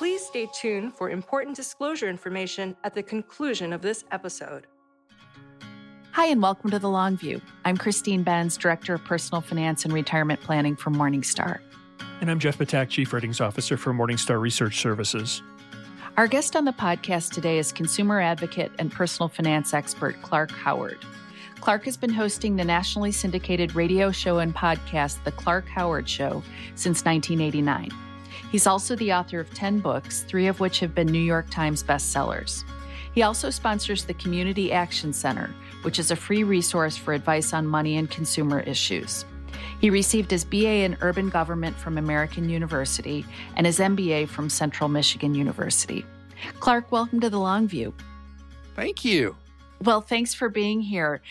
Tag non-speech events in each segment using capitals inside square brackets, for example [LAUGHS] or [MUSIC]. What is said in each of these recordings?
Please stay tuned for important disclosure information at the conclusion of this episode. Hi, and welcome to The Long View. I'm Christine Benz, Director of Personal Finance and Retirement Planning for Morningstar. And I'm Jeff Ptak, Chief Ratings Officer for Morningstar Research Services. Our guest on the podcast today is consumer advocate and personal finance expert Clark Howard. Clark has been hosting the nationally syndicated radio show and podcast, The Clark Howard Show, since 1989. He's also the author of 10 books, three of which have been New York Times bestsellers. He also sponsors the Consumer Action Center, which is a free resource for advice on money and consumer issues. He received his BA in Urban Government from American University and his MBA from Central Michigan University. Clark, welcome to the Long View. Thank you. Well, thanks for being here.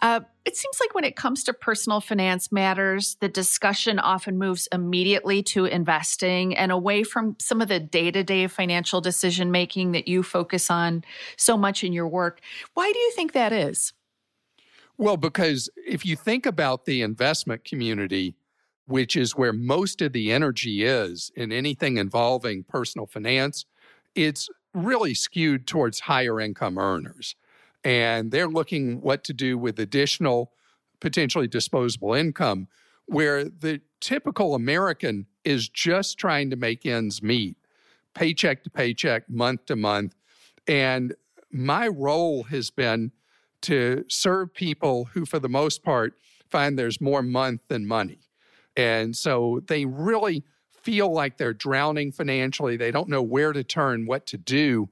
Uh, it seems like when it comes to personal finance matters, the discussion often moves immediately to investing and away from some of the day to day financial decision making that you focus on so much in your work. Why do you think that is? Well, because if you think about the investment community, which is where most of the energy is in anything involving personal finance, it's really skewed towards higher income earners and they're looking what to do with additional potentially disposable income where the typical American is just trying to make ends meet, paycheck to paycheck, month to month. And my role has been to serve people who, for the most part, find there's more month than money. And so they really feel like they're drowning financially. They don't know where to turn, what to do.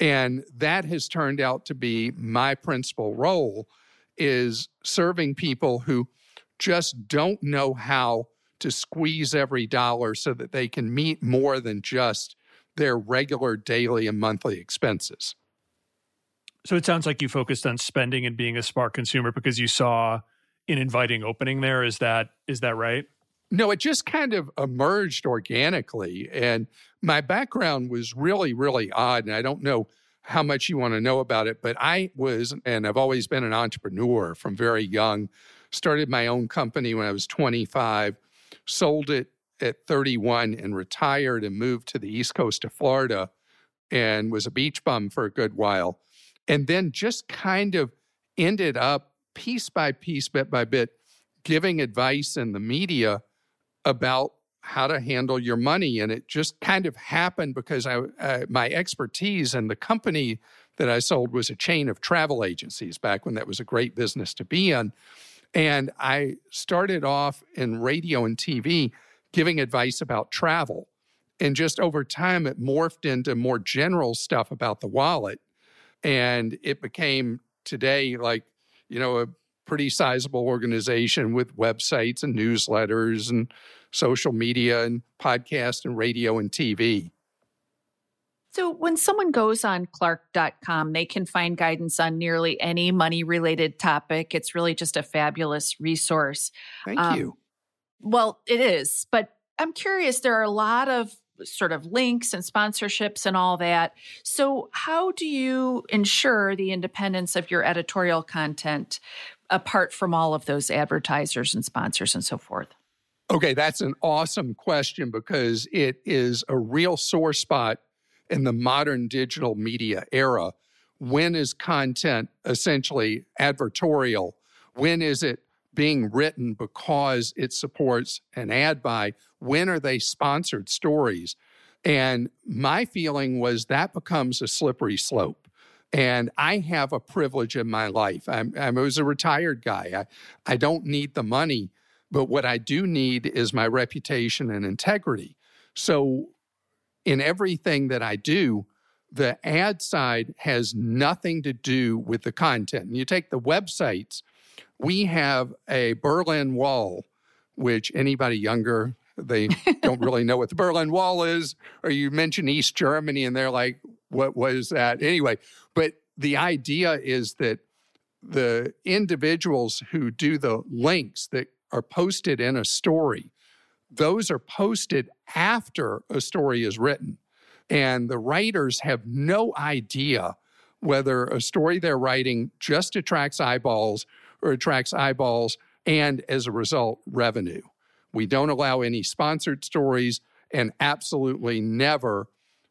And that has turned out to be my principal role is serving people who just don't know how to squeeze every dollar so that they can meet more than just their regular daily and monthly expenses. So it sounds like you focused on spending and being a smart consumer because you saw an inviting opening there. Is that is that right? No, it just kind of emerged organically. And my background was really, really odd. And I don't know how much you want to know about it, but I was, and I've always been an entrepreneur from very young. Started my own company when I was 25, sold it at 31, and retired and moved to the east coast of Florida and was a beach bum for a good while. And then just kind of ended up piece by piece, bit by bit, giving advice in the media about how to handle your money. And it just kind of happened because I, uh, my expertise and the company that I sold was a chain of travel agencies back when that was a great business to be in. And I started off in radio and TV giving advice about travel. And just over time, it morphed into more general stuff about the wallet. And it became today like, you know, a pretty sizable organization with websites and newsletters and social media and podcast and radio and TV. So, when someone goes on clark.com, they can find guidance on nearly any money related topic. It's really just a fabulous resource. Thank um, you. Well, it is. But I'm curious, there are a lot of sort of links and sponsorships and all that. So, how do you ensure the independence of your editorial content apart from all of those advertisers and sponsors and so forth? Okay, that's an awesome question because it is a real sore spot in the modern digital media era. When is content essentially advertorial? When is it being written because it supports an ad buy? When are they sponsored stories? And my feeling was that becomes a slippery slope. And I have a privilege in my life. I'm, I was a retired guy. I, I don't need the money but what I do need is my reputation and integrity. So, in everything that I do, the ad side has nothing to do with the content. And you take the websites, we have a Berlin Wall, which anybody younger, they [LAUGHS] don't really know what the Berlin Wall is, or you mention East Germany and they're like, what was that? Anyway, but the idea is that the individuals who do the links that are posted in a story, those are posted after a story is written. And the writers have no idea whether a story they're writing just attracts eyeballs or attracts eyeballs and, as a result, revenue. We don't allow any sponsored stories and absolutely never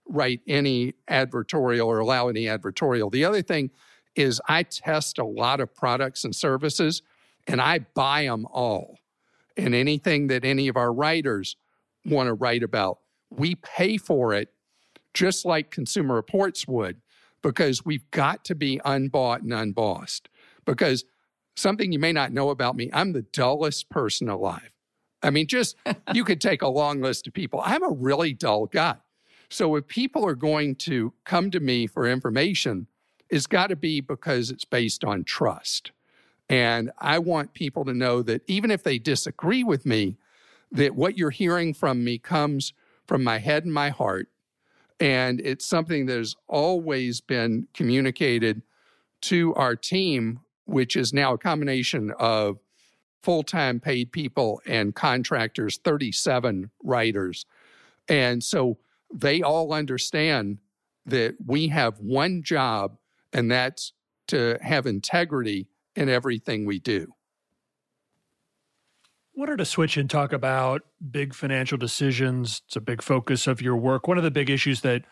write any advertorial or allow any advertorial. The other thing is I test a lot of products and services and I buy them all. And anything that any of our writers want to write about, we pay for it just like Consumer Reports would, because we've got to be unbought and unbossed. Because something you may not know about me, I'm the dullest person alive. I mean, just you could take a long list of people. I'm a really dull guy. So if people are going to come to me for information, it's got to be because it's based on trust. And I want people to know that even if they disagree with me, that what you're hearing from me comes from my head and my heart. And it's something that has always been communicated to our team, which is now a combination of full time paid people and contractors, 37 writers. And so they all understand that we have one job, and that's to have integrity in everything we do. Wanted to switch and talk about big financial decisions. It's a big focus of your work. One of the big issues that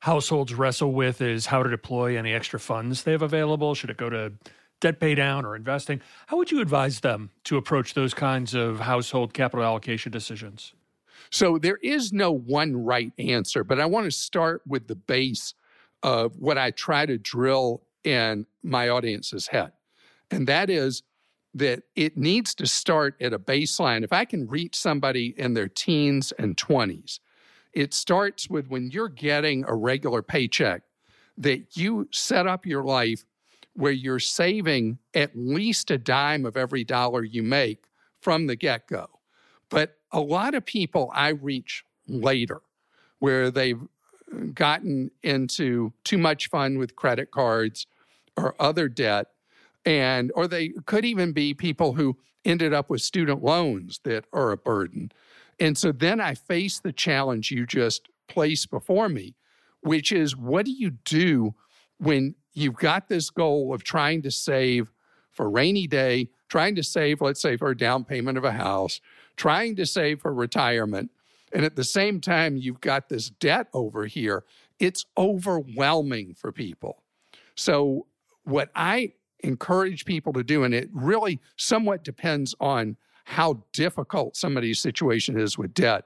households wrestle with is how to deploy any extra funds they have available. Should it go to debt pay down or investing? How would you advise them to approach those kinds of household capital allocation decisions? So there is no one right answer, but I want to start with the base of what I try to drill in my audience's head. And that is that it needs to start at a baseline. If I can reach somebody in their teens and 20s, it starts with when you're getting a regular paycheck, that you set up your life where you're saving at least a dime of every dollar you make from the get go. But a lot of people I reach later where they've uh, gotten into too much fun with credit cards or other debt and or they could even be people who ended up with student loans that are a burden. And so then I face the challenge you just placed before me, which is what do you do when you've got this goal of trying to save for rainy day, trying to save, let's say, for a down payment of a house, trying to save for retirement, and at the same time, you've got this debt over here. It's overwhelming for people. So, what I encourage people to do, and it really somewhat depends on how difficult somebody's situation is with debt,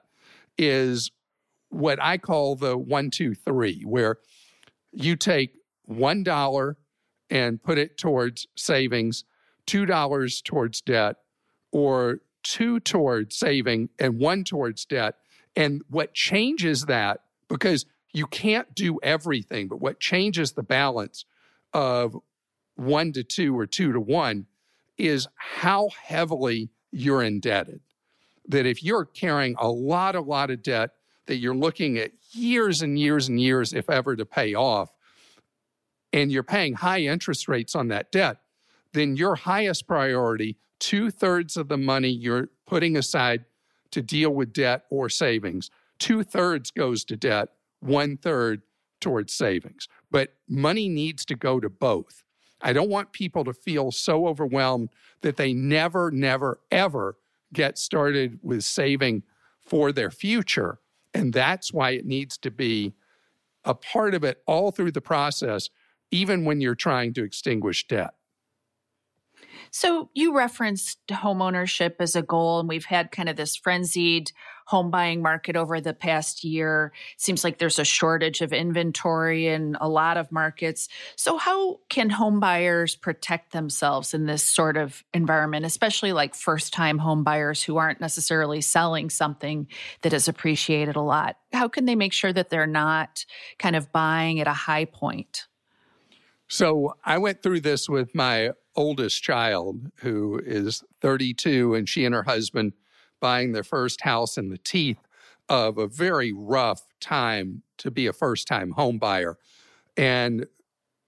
is what I call the one, two, three, where you take $1 and put it towards savings, $2 towards debt, or two towards saving and one towards debt. And what changes that, because you can't do everything, but what changes the balance of one to two or two to one is how heavily you're indebted. That if you're carrying a lot, a lot of debt that you're looking at years and years and years, if ever, to pay off, and you're paying high interest rates on that debt, then your highest priority, two thirds of the money you're putting aside to deal with debt or savings, two thirds goes to debt, one third towards savings. But money needs to go to both. I don't want people to feel so overwhelmed that they never, never, ever get started with saving for their future. And that's why it needs to be a part of it all through the process, even when you're trying to extinguish debt. So you referenced homeownership as a goal, and we've had kind of this frenzied home buying market over the past year. Seems like there's a shortage of inventory in a lot of markets. So how can home buyers protect themselves in this sort of environment, especially like first-time home buyers who aren't necessarily selling something that has appreciated a lot? How can they make sure that they're not kind of buying at a high point? So I went through this with my oldest child, who is 32, and she and her husband buying their first house in the teeth of a very rough time to be a first time home buyer. And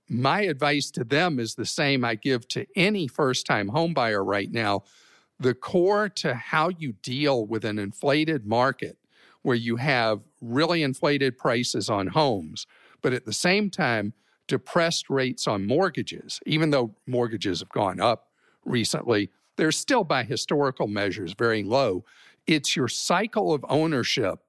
my advice to them is the same I give to any first time home buyer right now. The core to how you deal with an inflated market where you have really inflated prices on homes, but at the same time, depressed rates on mortgages, even though mortgages have gone up recently, they're still by historical measures very low. It's your cycle of ownership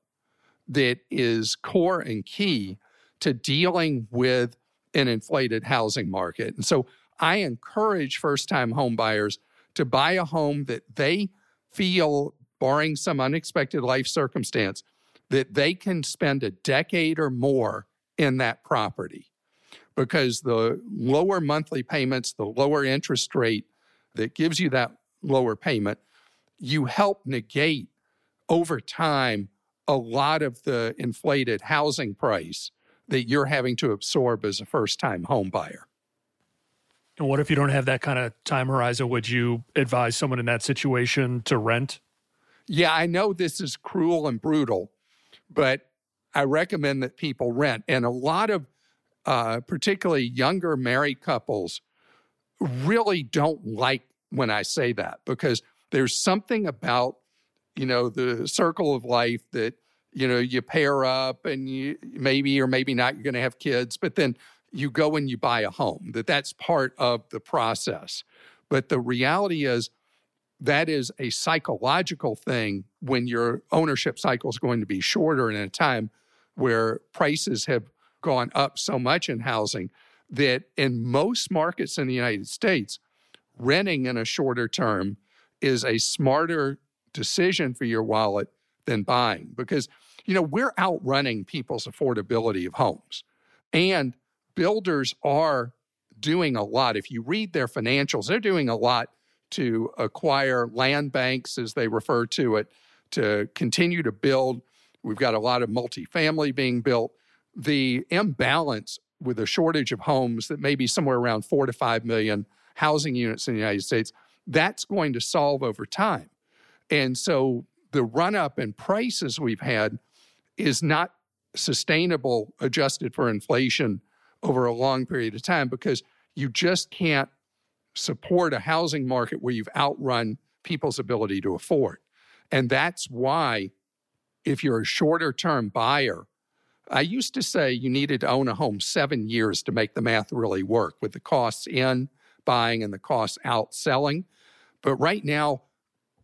that is core and key to dealing with an inflated housing market. And so I encourage first time home buyers to buy a home that they feel, barring some unexpected life circumstance, that they can spend a decade or more in that property because the lower monthly payments, the lower interest rate that gives you that lower payment, you help negate over time a lot of the inflated housing price that you're having to absorb as a first time home buyer. And what if you don't have that kind of time horizon? Would you advise someone in that situation to rent? Yeah, I know this is cruel and brutal, but I recommend that people rent. And a lot of, uh, particularly younger married couples, really don't like when I say that because there's something about, you know, the circle of life that, you know, you pair up and you maybe or maybe not you're going to have kids, but then you go and you buy a home, that that's part of the process. But the reality is, that is a psychological thing when your ownership cycle is going to be shorter in a time where prices have gone up so much in housing that in most markets in the United States, renting in a shorter term is a smarter decision for your wallet than buying because you know we're outrunning people's affordability of homes and builders are doing a lot if you read their financials they're doing a lot to acquire land banks, as they refer to it, to continue to build. We've got a lot of multifamily being built. The imbalance with a shortage of homes that may be somewhere around four to five million housing units in the United States, that's going to solve over time. And so the run up in prices we've had is not sustainable adjusted for inflation over a long period of time because you just can't support a housing market where you've outrun people's ability to afford. And that's why, if you're a shorter term buyer, I used to say you needed to own a home seven years to make the math really work with the costs in buying and the costs out selling. But right now,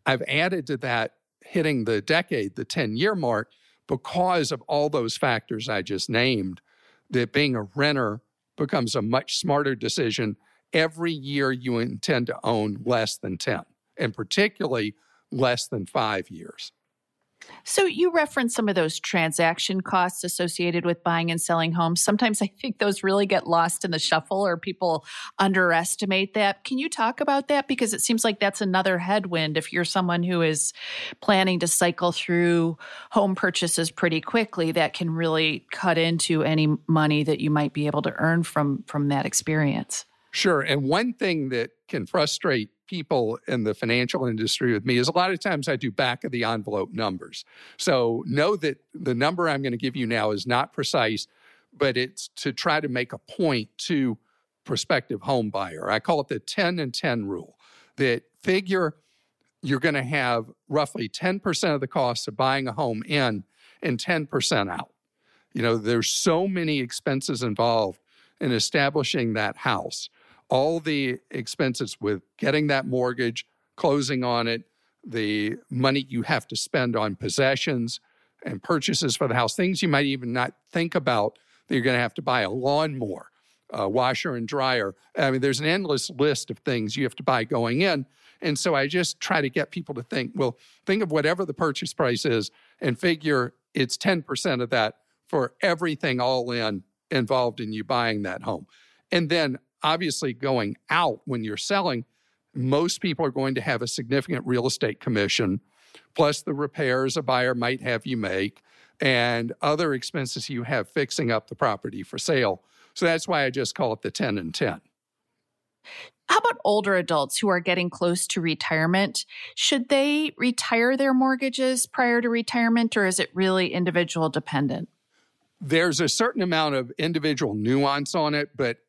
I've added to that hitting the decade, the 10 year mark, because of all those factors I just named, that being a renter becomes a much smarter decision every year you intend to own less than 10, and particularly less than five years. So you referenced some of those transaction costs associated with buying and selling homes. Sometimes [LAUGHS] I think those really get lost in the shuffle or people underestimate that. Can you talk about that because it seems like that's another headwind if you're someone who is planning to cycle through home purchases pretty quickly that can really cut into any money that you might be able to earn from from that experience. Sure. And one thing that can frustrate people in the financial industry with me is a lot of times I do back of the envelope numbers. So know that the number I'm going to give you now is not precise, but it's to try to make a point to prospective home buyer. I call it the 10 and 10 rule that figure you're going to have roughly 10% of the cost of buying a home in and 10% out. You know, there's so many expenses involved in establishing that house all the expenses with getting that mortgage, closing on it, the money you have to spend on possessions and purchases for the house, things you might even not think about that you're going to have to buy a lawnmower, a washer and dryer. I mean, there's an endless list of things you have to buy going in. And so I just try to get people to think, well, think of whatever the purchase price is and figure it's 10% of that for everything all in involved in you buying that home. And then obviously going out when you're selling, most people are going to have a significant real estate commission, plus the repairs a buyer might have you make, and other expenses you have fixing up the property for sale. So that's why I just call it the 10 and 10. How about older adults who are getting close to retirement? Should they retire their mortgages prior to retirement, or is it really individual dependent? There's a certain amount of individual nuance on it, but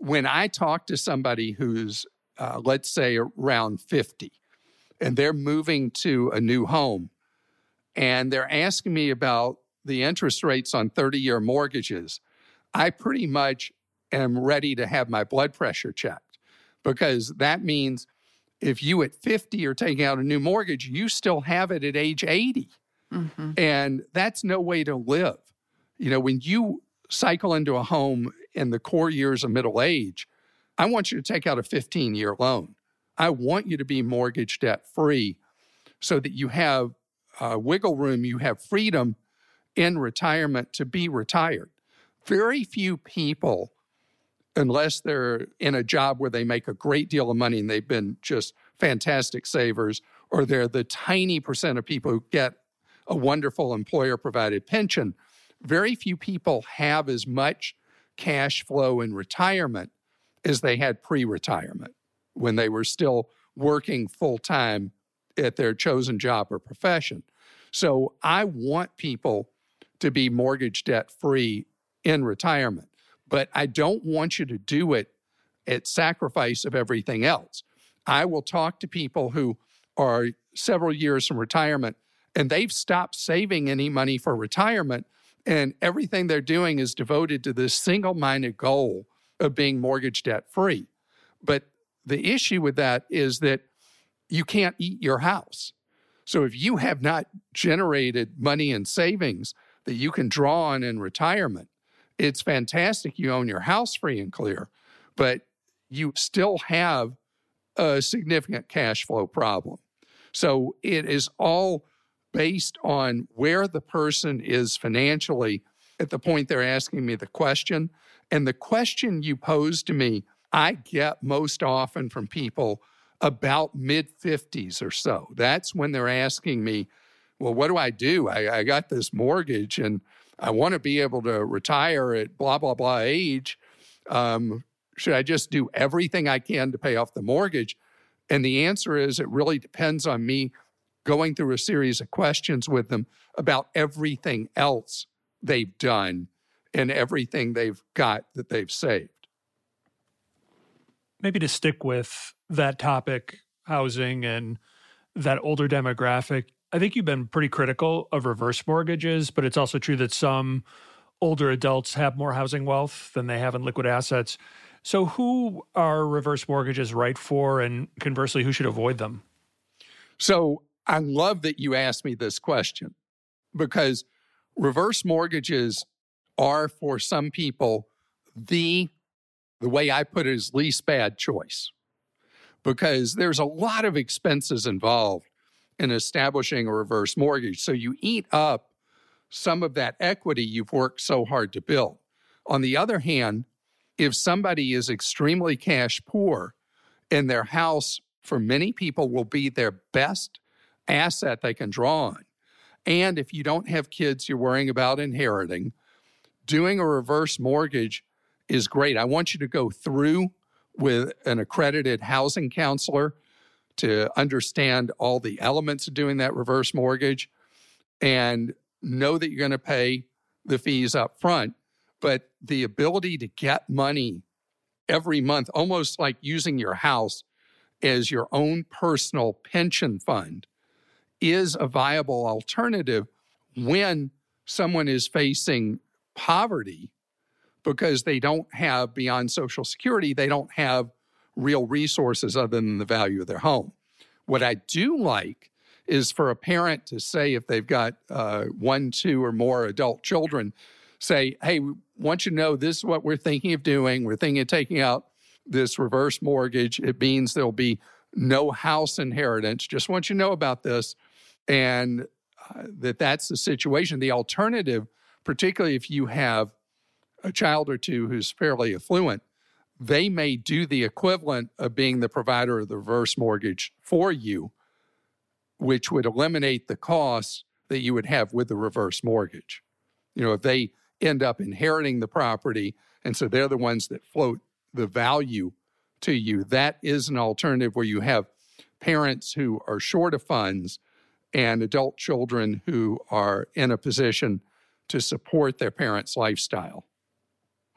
when I talk to somebody who's, uh, let's say, around 50, and they're moving to a new home, and they're asking me about the interest rates on 30 year mortgages, I pretty much am ready to have my blood pressure checked because that means if you at 50 are taking out a new mortgage, you still have it at age 80. Mm-hmm. And that's no way to live. You know, when you cycle into a home in the core years of middle age, I want you to take out a 15 year loan. I want you to be mortgage debt free so that you have uh, wiggle room, you have freedom in retirement to be retired. Very few people, unless they're in a job where they make a great deal of money and they've been just fantastic savers, or they're the tiny percent of people who get a wonderful employer provided pension, very few people have as much cash flow in retirement as they had pre retirement when they were still working full time at their chosen job or profession. So I want people to be mortgage debt free in retirement, but I don't want you to do it at sacrifice of everything else. I will talk to people who are several years from retirement and they've stopped saving any money for retirement and everything they're doing is devoted to this single minded goal of being mortgage debt free. But the issue with that is that you can't eat your house. So if you have not generated money and savings that you can draw on in retirement, it's fantastic you own your house free and clear, but you still have a significant cash flow problem. So it is all based on where the person is financially at the point they're asking me the question. And the question you pose to me, I get most often from people about mid 50s or so. That's when they're asking me, well, what do I do? I, I got this mortgage and I want to be able to retire at blah, blah, blah age. Um, should I just do everything I can to pay off the mortgage? And the answer is it really depends on me going through a series of questions with them about everything else they've done and everything they've got that they've saved. Maybe to stick with that topic, housing and that older demographic, I think you've been pretty critical of reverse mortgages, but it's also true that some older adults have more housing wealth than they have in liquid assets. So, who are reverse mortgages right for, and conversely, who should avoid them? So, I love that you asked me this question because reverse mortgages are for some people the the way I put it is least bad choice because there's a lot of expenses involved in establishing a reverse mortgage. So you eat up some of that equity you've worked so hard to build. On the other hand, if somebody is extremely cash poor and their house for many people will be their best asset they can draw on. And if you don't have kids you're worrying about inheriting, doing a reverse mortgage is great. I want you to go through with an accredited housing counselor to understand all the elements of doing that reverse mortgage and know that you're going to pay the fees up front. But the ability to get money every month, almost like using your house as your own personal pension fund, is a viable alternative when someone is facing poverty because they don't have, beyond Social Security, they don't have real resources other than the value of their home. What I do like is for a parent to say, if they've got uh, one, two, or more adult children, say, hey, want you know this is what we're thinking of doing. We're thinking of taking out this reverse mortgage. It means there'll be no house inheritance. Just want you to know about this and uh, that that's the situation. The alternative, particularly if you have a child or two who's fairly affluent, they may do the equivalent of being the provider of the reverse mortgage for you, which would eliminate the costs that you would have with the reverse mortgage. You know, if they end up inheriting the property, and so they're the ones that float the value to you, that is an alternative where you have parents who are short of funds and adult children who are in a position to support their parents' lifestyle.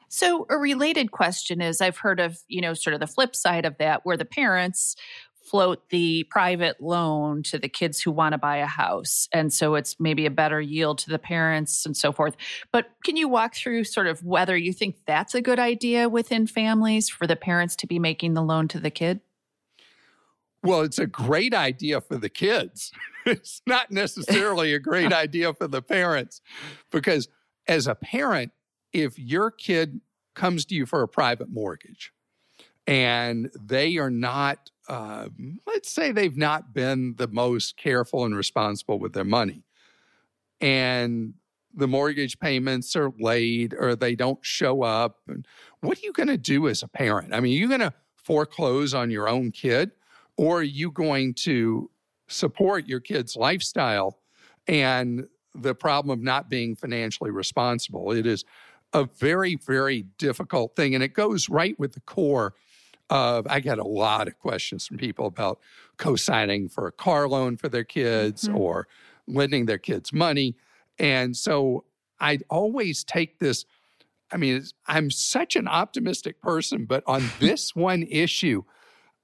So, a related question is I've heard of, you know, sort of the flip side of that, where the parents float the private loan to the kids who want to buy a house. And so it's maybe a better yield to the parents and so forth. But can you walk through sort of whether you think that's a good idea within families for the parents to be making the loan to the kid? Well, it's a great idea for the kids. [LAUGHS] it's not necessarily a great [LAUGHS] idea for the parents because as a parent, if your kid comes to you for a private mortgage and they are not, uh, let's say they've not been the most careful and responsible with their money, and the mortgage payments are late or they don't show up, what are you going to do as a parent? I mean, you're going to foreclose on your own kid, or are you going to support your kid's lifestyle and the problem of not being financially responsible? It is a very, very difficult thing. And it goes right with the core of I get a lot of questions from people about co signing for a car loan for their kids mm-hmm. or lending their kids money. And so I'd always take this. I mean, I'm such an optimistic person, but on [LAUGHS] this one issue,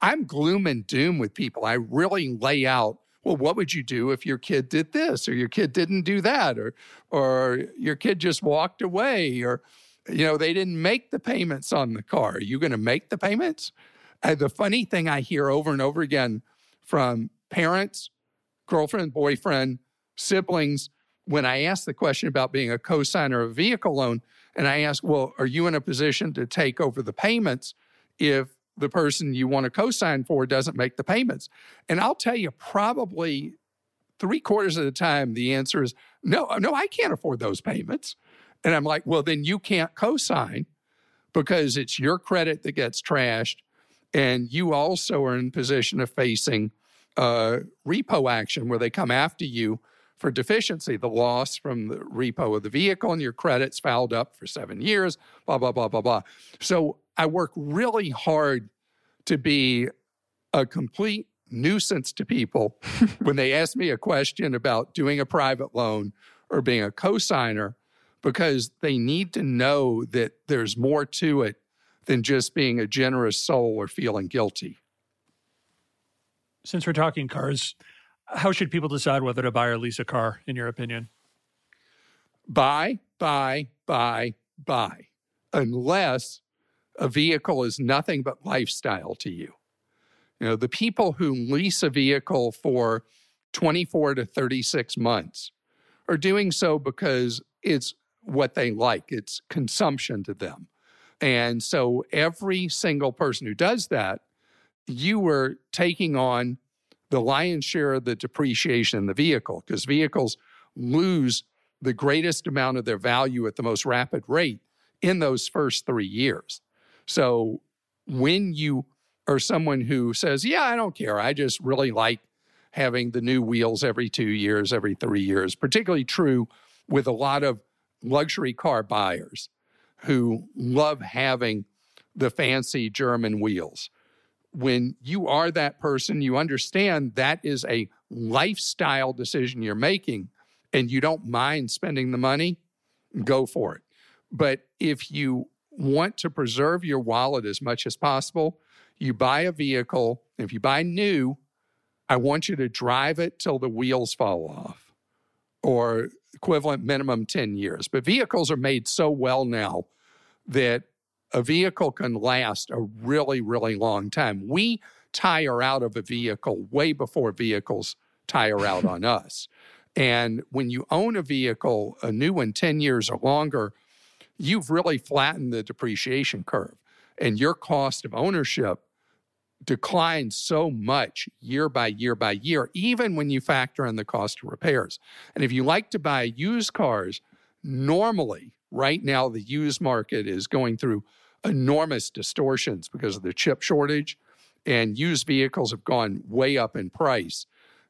I'm gloom and doom with people. I really lay out, well, what would you do if your kid did this or your kid didn't do that or or your kid just walked away or you know, they didn't make the payments on the car. Are you going to make the payments? Uh, the funny thing I hear over and over again from parents, girlfriend, boyfriend, siblings, when I ask the question about being a co-signer of a vehicle loan, and I ask, well, are you in a position to take over the payments if the person you want to co-sign for doesn't make the payments? And I'll tell you, probably three quarters of the time, the answer is no, no, I can't afford those payments. And I'm like, well, then you can't co-sign because it's your credit that gets trashed. And you also are in position of facing repo action where they come after you for deficiency, the loss from the repo of the vehicle and your credit's fouled up for seven years, blah, blah, blah, blah, blah. So I work really hard to be a complete nuisance to people [LAUGHS] when they ask me a question about doing a private loan or being a cosigner because they need to know that there's more to it than just being a generous soul or feeling guilty. Since we're talking cars, how should people decide whether to buy or lease a car, in your opinion? Buy, buy, buy, buy, unless a vehicle is nothing but lifestyle to you. You know, the people who lease a vehicle for 24 to 36 months are doing so because it's what they like, it's consumption to them. And so every single person who does that, you were taking on the lion's share of the depreciation in the vehicle because vehicles lose the greatest amount of their value at the most rapid rate in those first three years. So when you are someone who says, Yeah, I don't care, I just really like having the new wheels every two years, every three years, particularly true with a lot of luxury car buyers who love having the fancy German wheels. When you are that person, you understand that is a lifestyle decision you're making and you don't mind spending the money, go for it. But if you want to preserve your wallet as much as possible, you buy a vehicle. If you buy new, I want you to drive it till the wheels fall off or equivalent minimum 10 years. But vehicles are made so well now that a vehicle can last a really, really long time. We tire out of a vehicle way before vehicles tire out [LAUGHS] on us. And when you own a vehicle, a new one, 10 years or longer, you've really flattened the depreciation curve. And your cost of ownership declines so much year by year by year, even when you factor in the cost of repairs. And if you like to buy used cars, normally, right now, the used market is going through enormous distortions because of the chip shortage, and used vehicles have gone way up in price.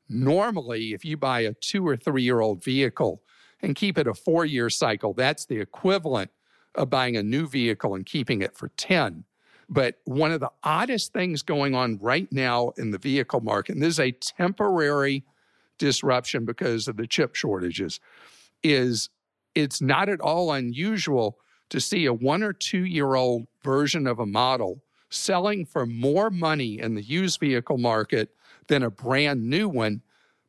Normally, if you buy a two or three year old vehicle and keep it a four year cycle, that's the equivalent of buying a new vehicle and keeping it for 10. But one of the oddest things going on right now in the vehicle market, and this is a temporary disruption because of the chip shortages, is it's not at all unusual to see a one or two year old version of a model selling for more money in the used vehicle market than a brand new one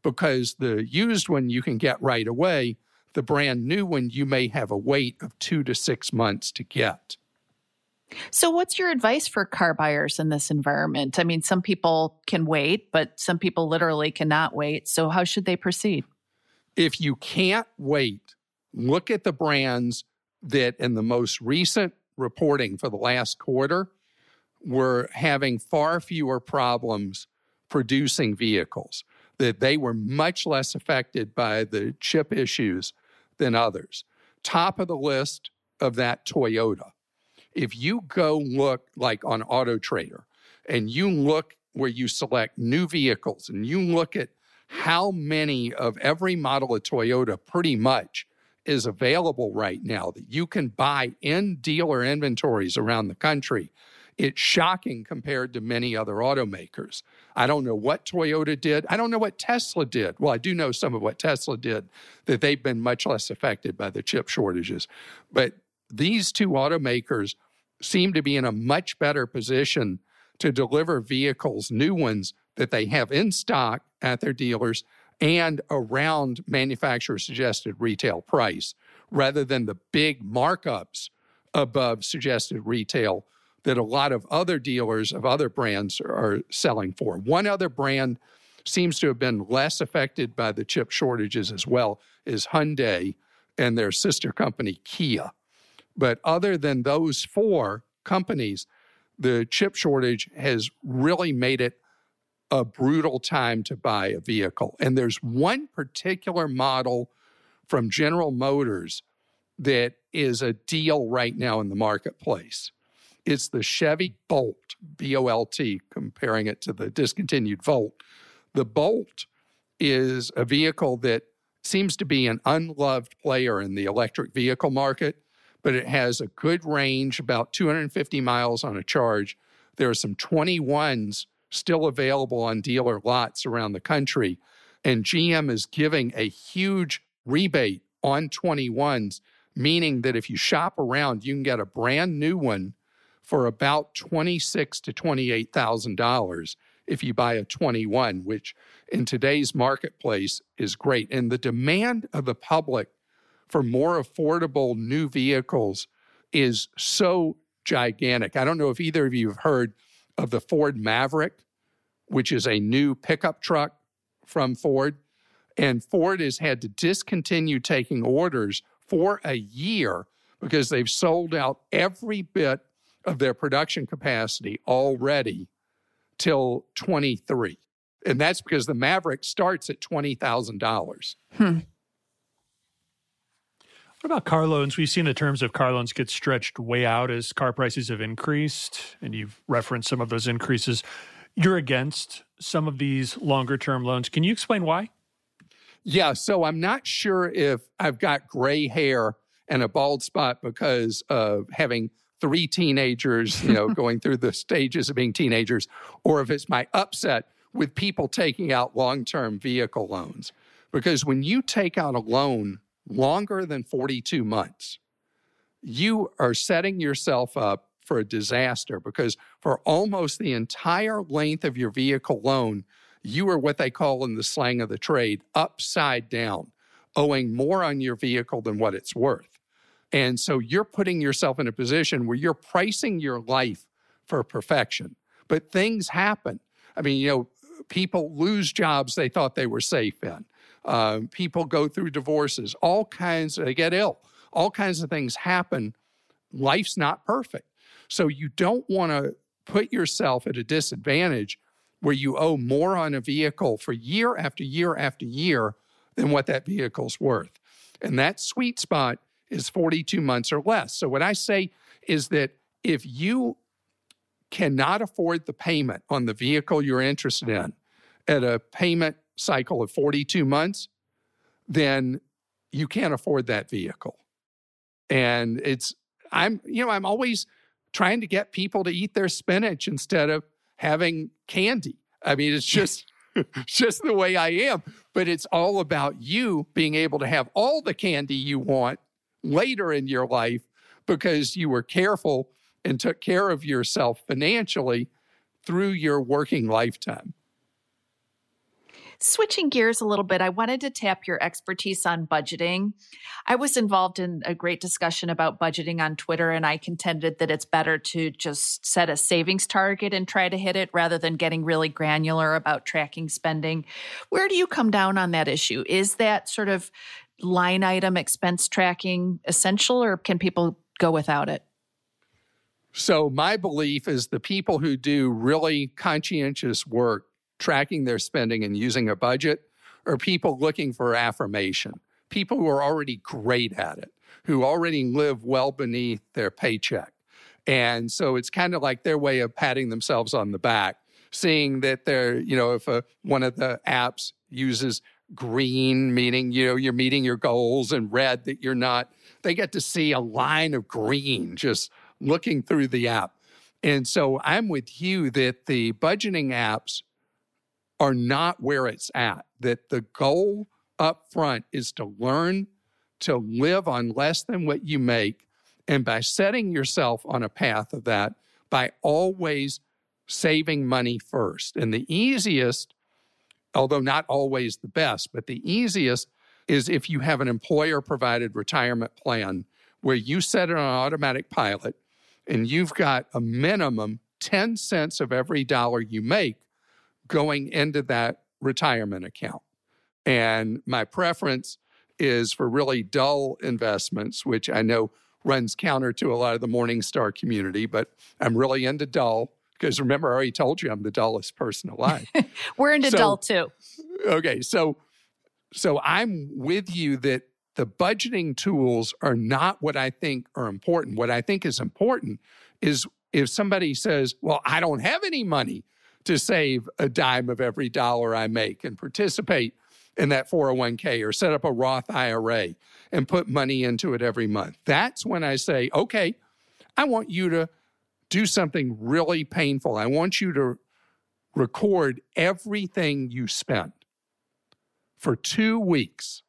because the used one you can get right away. The brand new one you may have a wait of two to six months to get. So, what's your advice for car buyers in this environment? I mean, some people can wait, but some people literally cannot wait. So, how should they proceed? If you can't wait, look at the brands that in the most recent reporting for the last quarter were having far fewer problems producing vehicles, that they were much less affected by the chip issues than others. Top of the list of that, Toyota. If you go look like on Auto Trader and you look where you select new vehicles and you look at how many of every model of Toyota pretty much is available right now that you can buy in dealer inventories around the country it's shocking compared to many other automakers. I don't know what Toyota did. I don't know what Tesla did. Well, I do know some of what Tesla did, that they've been much less affected by the chip shortages. But these two automakers seem to be in a much better position to deliver vehicles, new ones that they have in stock at their dealers and around manufacturer suggested retail price rather than the big markups above suggested retail that a lot of other dealers of other brands are selling for. One other brand seems to have been less affected by the chip shortages as well is Hyundai and their sister company Kia. But other than those four companies, the chip shortage has really made it a brutal time to buy a vehicle. And there's one particular model from General Motors that is a deal right now in the marketplace. It's the Chevy Bolt, B O L T, comparing it to the discontinued Volt. The Bolt is a vehicle that seems to be an unloved player in the electric vehicle market, but it has a good range, about 250 miles on a charge. There are some 21s still available on dealer lots around the country, and GM is giving a huge rebate on 21s, meaning that if you shop around, you can get a brand new one for about twenty-six to twenty-eight thousand dollars if you buy a 21, which in today's marketplace is great. And the demand of the public for more affordable new vehicles is so gigantic. I don't know if either of you have heard of the Ford Maverick, which is a new pickup truck from Ford. And Ford has had to discontinue taking orders for a year because they've sold out every bit of their production capacity already till 23. And that's because the Maverick starts at $20,000. Hmm. What about car loans? We've seen the terms of car loans get stretched way out as car prices have increased, and you've referenced some of those increases. You're against some of these longer term loans. Can you explain why? Yeah, so I'm not sure if I've got gray hair and a bald spot because of having three teenagers, you know, [LAUGHS] going through the stages of being teenagers, or if it's my upset with people taking out long term vehicle loans. Because when you take out a loan longer than 42 months, you are setting yourself up for a disaster because for almost the entire length of your vehicle loan, you are what they call in the slang of the trade upside down, owing more on your vehicle than what it's worth. And so you're putting yourself in a position where you're pricing your life for perfection. But things happen. I mean, you know, people lose jobs they thought they were safe in. Uh, people go through divorces, all kinds, they get ill, all kinds of things happen. Life's not perfect. So you don't want to put yourself at a disadvantage where you owe more on a vehicle for year after year after year than what that vehicle's worth. And that sweet spot is 42 months or less. So, what I say is that if you cannot afford the payment on the vehicle you're interested in at a payment cycle of 42 months, then you can't afford that vehicle. And it's, I'm, you know, I'm always trying to get people to eat their spinach instead of having candy. I mean, it's just, [LAUGHS] just the way I am. But it's all about you being able to have all the candy you want later in your life because you were careful and took care of yourself financially through your working lifetime. Switching gears a little bit, I wanted to tap your expertise on budgeting. I was involved in a great discussion about budgeting on Twitter, and I contended that it's better to just set a savings target and try to hit it rather than getting really granular about tracking spending. Where do you come down on that issue? Is that sort of line item expense tracking essential, or can people go without it? So, my belief is the people who do really conscientious work tracking their spending and using a budget are people looking for affirmation, people who are already great at it, who already live well beneath their paycheck. And so it's kind of like their way of patting themselves on the back, seeing that they're, you know, if a, one of the apps uses green, meaning, you know, you're meeting your goals, and red, that you're not, they get to see a line of green just looking through the app. And so I'm with you that the budgeting apps are not where it's at. That the goal up front is to learn to live on less than what you make. And by setting yourself on a path of that, by always saving money first. And the easiest, although not always the best, but the easiest is if you have an employer provided retirement plan where you set it on automatic pilot and you've got a minimum 10 cents of every dollar you make going into that retirement account. And my preference is for really dull investments, which I know runs counter to a lot of the Morningstar community, but I'm really into dull because remember, I already told you I'm the dullest person alive. [LAUGHS] We're into so, dull too. Okay, so so I'm with you that the budgeting tools are not what I think are important. What I think is important is if somebody says, "Well, I don't have any money to save a dime of every dollar I make and participate in that 401k or set up a Roth IRA and put money into it every month. That's when I say, okay, I want you to do something really painful. I want you to record everything you spent for two weeks.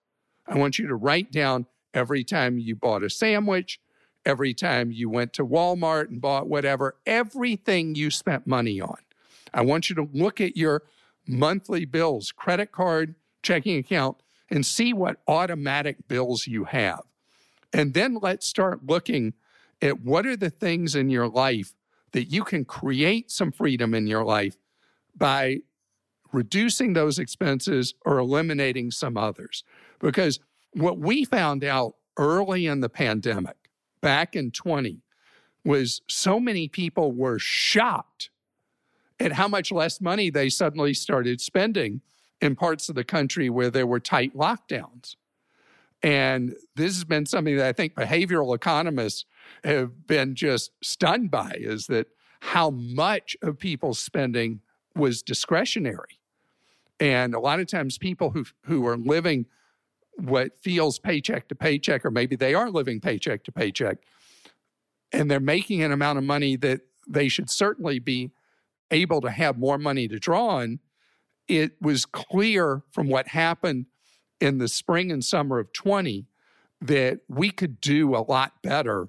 I want you to write down every time you bought a sandwich, every time you went to Walmart and bought whatever, everything you spent money on. I want you to look at your monthly bills, credit card, checking account, and see what automatic bills you have. And then let's start looking at what are the things in your life that you can create some freedom in your life by reducing those expenses or eliminating some others. Because what we found out early in the pandemic, back in 20, was so many people were shocked at how much less money they suddenly started spending in parts of the country where there were tight lockdowns. And this has been something that I think behavioral economists have been just stunned by is that how much of people's spending was discretionary. And a lot of times people who who are living what feels paycheck to paycheck, or maybe they are living paycheck to paycheck, and they're making an amount of money that they should certainly be able to have more money to draw on, it was clear from what happened in the spring and summer of 20 that we could do a lot better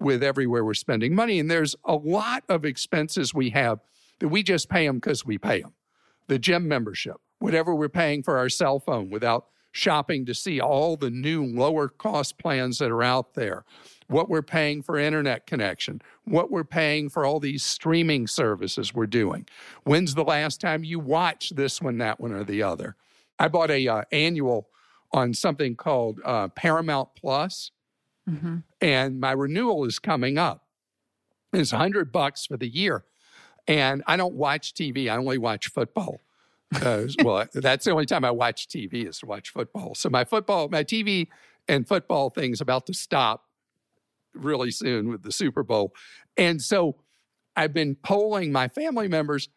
with everywhere we're spending money. And there's a lot of expenses we have that we just pay them because we pay them. The gym membership, whatever we're paying for our cell phone without shopping to see all the new lower cost plans that are out there what we're paying for internet connection, what we're paying for all these streaming services we're doing. When's the last time you watched this one, that one, or the other? I bought a uh, annual on something called uh, Paramount Plus, mm-hmm. and my renewal is coming up. It's hundred bucks for the year, and I don't watch TV. I only watch football. Uh, [LAUGHS] well, that's the only time I watch TV is to watch football. So my football, my TV and football thing's about to stop really soon with the Super Bowl. And so I've been polling my family members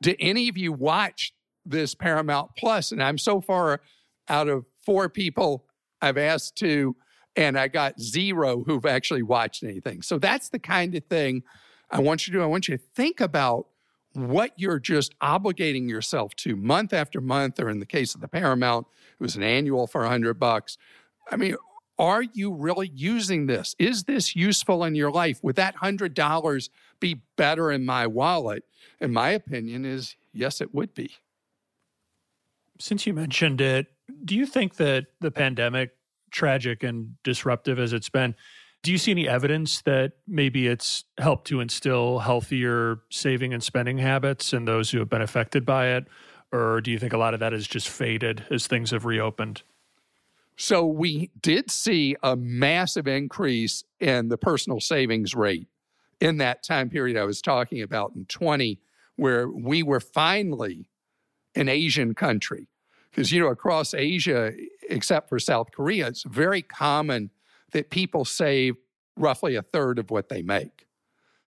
do any of you watch this Paramount Plus? And I'm so far out of four people I've asked to, and I got zero who've actually watched anything. So that's the kind of thing I want you to do. I want you to think about what you're just obligating yourself to month after month, or in the case of the Paramount, it was an annual for a hundred bucks. I mean, are you really using this? Is this useful in your life? Would that $100 be better in my wallet? And my opinion is yes, it would be. Since you mentioned it, do you think that the pandemic, tragic and disruptive as it's been, do you see any evidence that maybe it's helped to instill healthier saving and spending habits in those who have been affected by it? Or do you think a lot of that has just faded as things have reopened? So we did see a massive increase in the personal savings rate in that time period I was talking about in 20, where we were finally an Asian country. Because, you know, across Asia, except for South Korea, it's very common that people save roughly a third of what they make.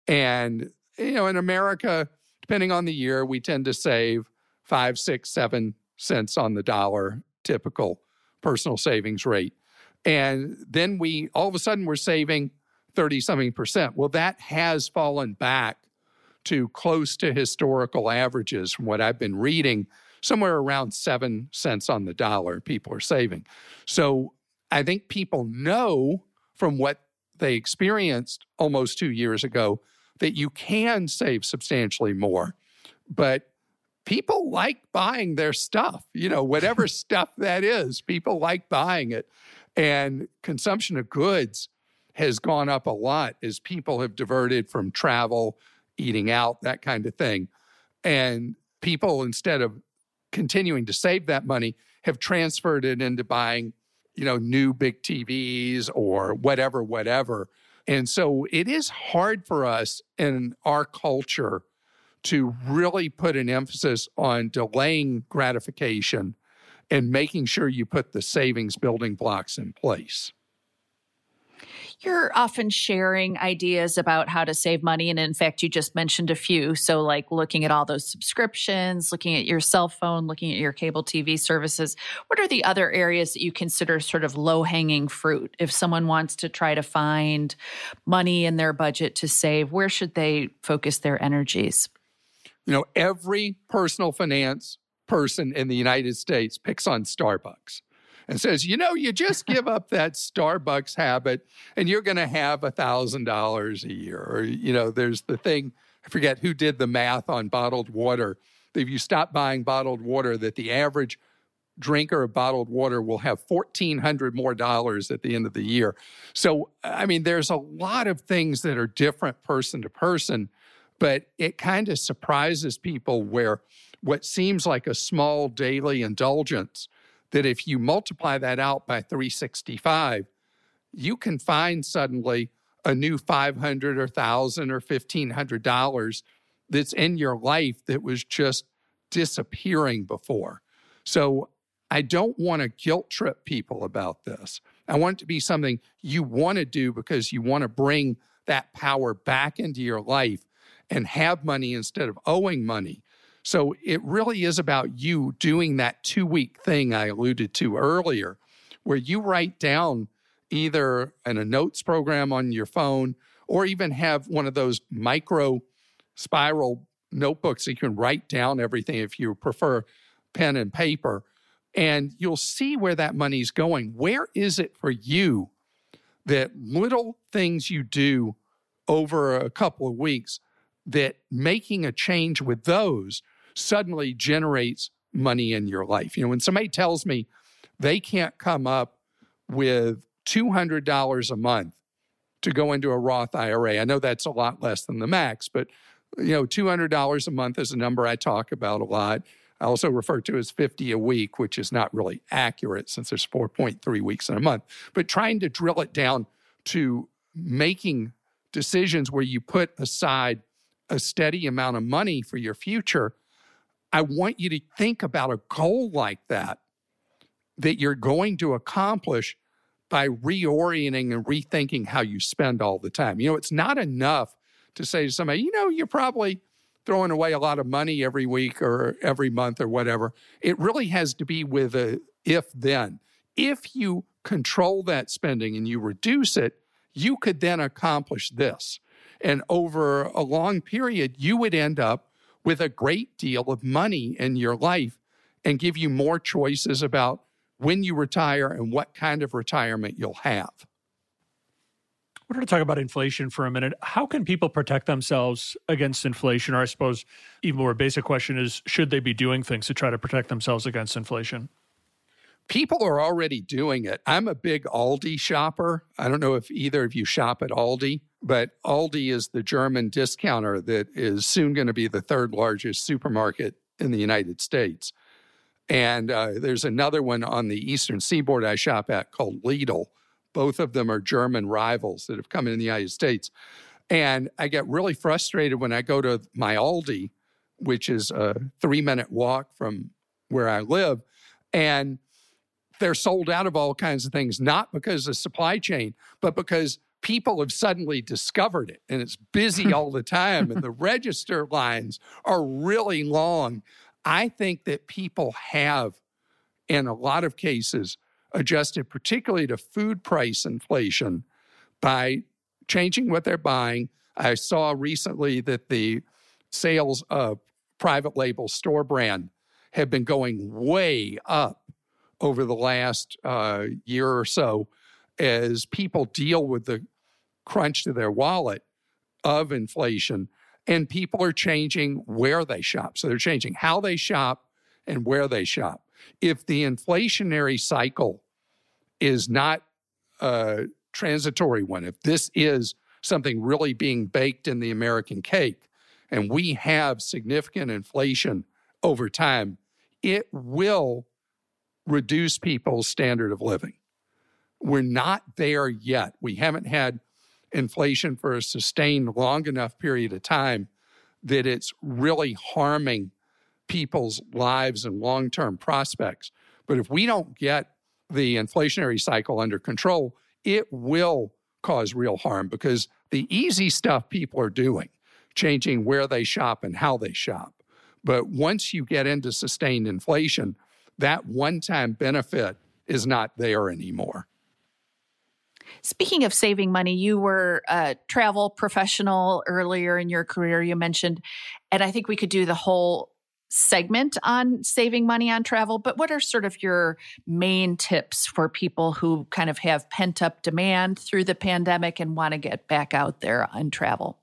And, you know, in America, depending on the year, we tend to save five, six, seven cents on the dollar, typical personal savings rate. And then we all of a sudden we're saving 30 something percent. Well, that has fallen back to close to historical averages from what I've been reading, somewhere around seven cents on the dollar people are saving. So I think people know from what they experienced almost two years ago that you can save substantially more. But people like buying their stuff, you know, whatever [LAUGHS] stuff that is, people like buying it. And consumption of goods has gone up a lot as people have diverted from travel, eating out, that kind of thing. And people, instead of continuing to save that money, have transferred it into buying, you know, new big TVs or whatever, whatever. And so it is hard for us in our culture to really put an emphasis on delaying gratification and making sure you put the savings building blocks in place. You're often sharing ideas about how to save money. And in fact, you just mentioned a few. So, like looking at all those subscriptions, looking at your cell phone, looking at your cable TV services. What are the other areas that you consider sort of low hanging fruit? If someone wants to try to find money in their budget to save, where should they focus their energies? You know, every personal finance person in the United States picks on Starbucks and says, you know, you just give up that Starbucks habit and you're going to have a $1,000 a year. Or, you know, there's the thing, I forget who did the math on bottled water. If you stop buying bottled water, that the average drinker of bottled water will have 1400 more dollars at the end of the year. So, I mean, there's a lot of things that are different person to person, but it kind of surprises people where what seems like a small daily indulgence that if you multiply that out by 365, you can find suddenly a new 500 or 1000 or 1500 dollars that's in your life that was just disappearing before. So I don't want to guilt trip people about this. I want it to be something you want to do because you want to bring that power back into your life and have money instead of owing money. So it really is about you doing that two week thing I alluded to earlier, where you write down either in a notes program on your phone or even have one of those micro spiral notebooks you can write down everything if you prefer pen and paper. And you'll see where that money's going. Where is it for you that little things you do over a couple of weeks that making a change with those suddenly generates money in your life. You know, when somebody tells me they can't come up with $200 a month to go into a Roth IRA, I know that's a lot less than the max, but you know, $200 a month is a number I talk about a lot. I also refer to as 50 a week, which is not really accurate since there's 4.3 weeks in a month. But trying to drill it down to making decisions where you put aside a steady amount of money for your future I want you to think about a goal like that that you're going to accomplish by reorienting and rethinking how you spend all the time. You know, it's not enough to say to somebody, you know, you're probably throwing away a lot of money every week or every month or whatever. It really has to be with a if then. If you control that spending and you reduce it, you could then accomplish this. And over a long period, you would end up with a great deal of money in your life and give you more choices about when you retire and what kind of retirement you'll have. I wanted to talk about inflation for a minute. How can people protect themselves against inflation? Or I suppose even more basic question is should they be doing things to try to protect themselves against inflation? People are already doing it. I'm a big Aldi shopper. I don't know if either of you shop at Aldi, but Aldi is the German discounter that is soon going to be the third largest supermarket in the United States. And uh, there's another one on the eastern seaboard I shop at called Lidl. Both of them are German rivals that have come in the United States. And I get really frustrated when I go to my Aldi, which is a three minute walk from where I live. And they're sold out of all kinds of things, not because of supply chain, but because people have suddenly discovered it and it's busy [LAUGHS] all the time and the register lines are really long. I think that people have, in a lot of cases, adjusted particularly to food price inflation by changing what they're buying. I saw recently that the sales of private label store brand have been going way up over the last uh, year or so as people deal with the crunch to their wallet of inflation and people are changing where they shop. So they're changing how they shop and where they shop. If the inflationary cycle is not a transitory one, if this is something really being baked in the American cake, and we have significant inflation over time, it will reduce people's standard of living. We're not there yet. We haven't had inflation for a sustained long enough period of time that it's really harming people's lives and long term prospects. But if we don't get the inflationary cycle under control, it will cause real harm because the easy stuff people are doing, changing where they shop and how they shop. But once you get into sustained inflation, that one time benefit is not there anymore. Speaking of saving money, you were a travel professional earlier in your career, you mentioned, and I think we could do the whole segment on saving money on travel. But what are sort of your main tips for people who kind of have pent up demand through the pandemic and want to get back out there and travel?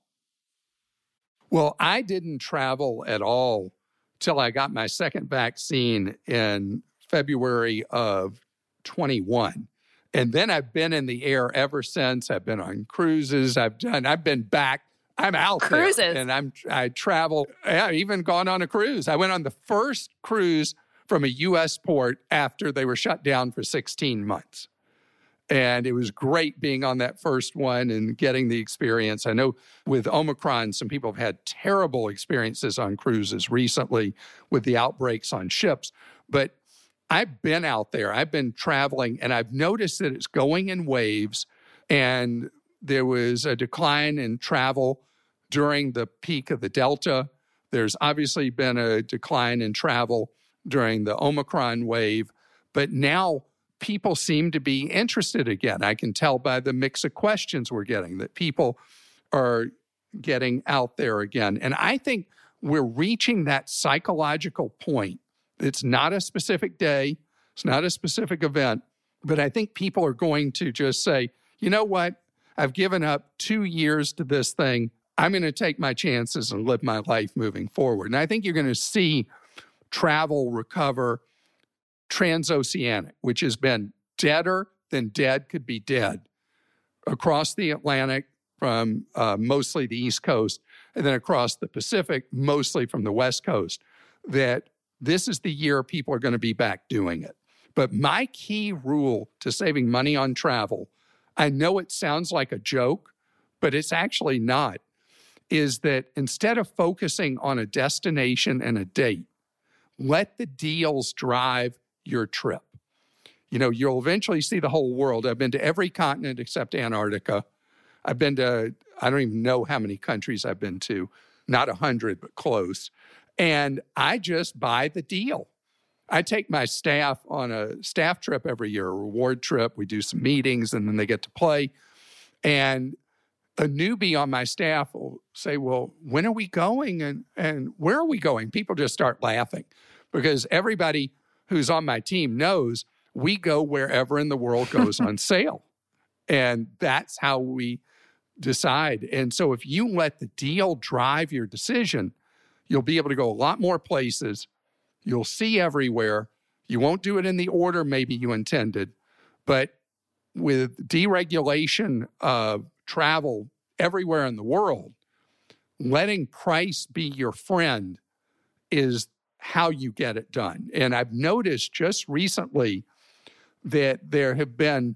Well, I didn't travel at all till I got my second vaccine in February of 21 and then I've been in the air ever since. I've been on cruises. I've done. I've been back. I'm out cruises, there, and I'm. I travel. I've even gone on a cruise. I went on the first cruise from a U.S. port after they were shut down for 16 months. And it was great being on that first one and getting the experience. I know with Omicron, some people have had terrible experiences on cruises recently with the outbreaks on ships. But I've been out there, I've been traveling, and I've noticed that it's going in waves. And there was a decline in travel during the peak of the Delta. There's obviously been a decline in travel during the Omicron wave, but now people seem to be interested again. I can tell by the mix of questions we're getting that people are getting out there again. And I think we're reaching that psychological point it's not a specific day, it's not a specific event, but I think people are going to just say, you know what? I've given up two years to this thing. I'm going to take my chances and live my life moving forward. And I think you're going to see travel recover transoceanic, which has been deader than dead could be dead across the Atlantic from uh, mostly the East Coast, and then across the Pacific, mostly from the West Coast. That this is the year people are going to be back doing it. But my key rule to saving money on travel, I know it sounds like a joke, but it's actually not, is that instead of focusing on a destination and a date, let the deals drive your trip. You know, you'll eventually see the whole world. I've been to every continent except Antarctica. I've been to, I don't even know how many countries I've been to, not a hundred, but close and I just buy the deal. I take my staff on a staff trip every year, a reward trip. We do some meetings and then they get to play. And a newbie on my staff will say, Well, when are we going? And, and where are we going? People just start laughing because everybody who's on my team knows we go wherever in the world goes on [LAUGHS] sale. And that's how we decide. And so if you let the deal drive your decision, you'll be able to go a lot more places. You'll see everywhere. You won't do it in the order maybe you intended, but with deregulation of travel everywhere in the world, letting price be your friend is how you get it done. And I've noticed just recently that there have been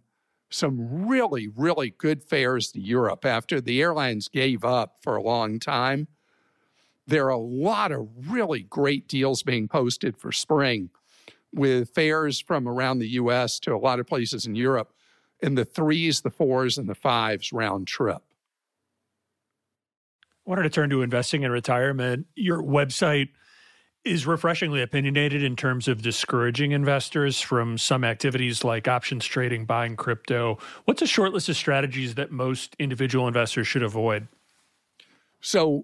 some really, really good fares to Europe after the airlines gave up for a long time. There are a lot of really great deals being posted for spring with fares from around the US to a lot of places in Europe in the threes, the fours, and the fives round trip. I wanted to turn to investing in retirement. Your website is refreshingly opinionated in terms of discouraging investors from some activities like options trading, buying crypto. What's a short list of strategies that most individual investors should avoid? So,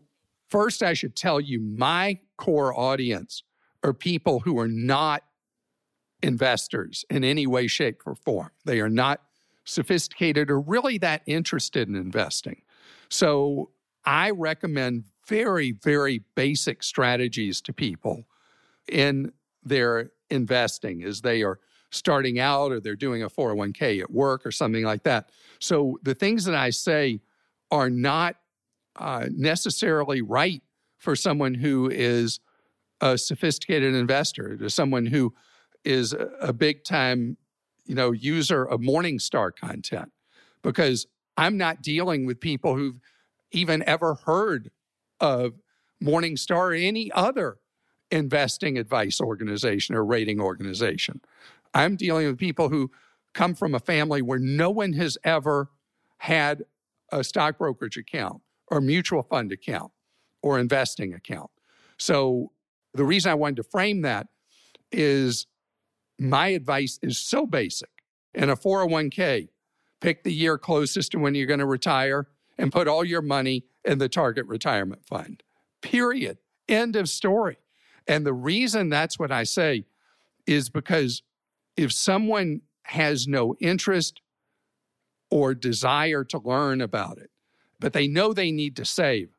first, I should tell you my core audience are people who are not investors in any way, shape, or form. They are not sophisticated or really that interested in investing. So, I recommend very, very basic strategies to people in their investing as they are starting out or they're doing a 401k at work or something like that. So the things that I say are not uh, necessarily right for someone who is a sophisticated investor, to someone who is a, a big time, you know, user of Morningstar content, because I'm not dealing with people who've even ever heard of Morningstar or any other investing advice organization or rating organization. I'm dealing with people who come from a family where no one has ever had a stock brokerage account or mutual fund account or investing account. So the reason I wanted to frame that is my advice is so basic. In a 401k, pick the year closest to when you're going to retire and put all your money in the target retirement fund. Period. End of story. And the reason that's what I say is because if someone has no interest or desire to learn about it, but they know they need to save,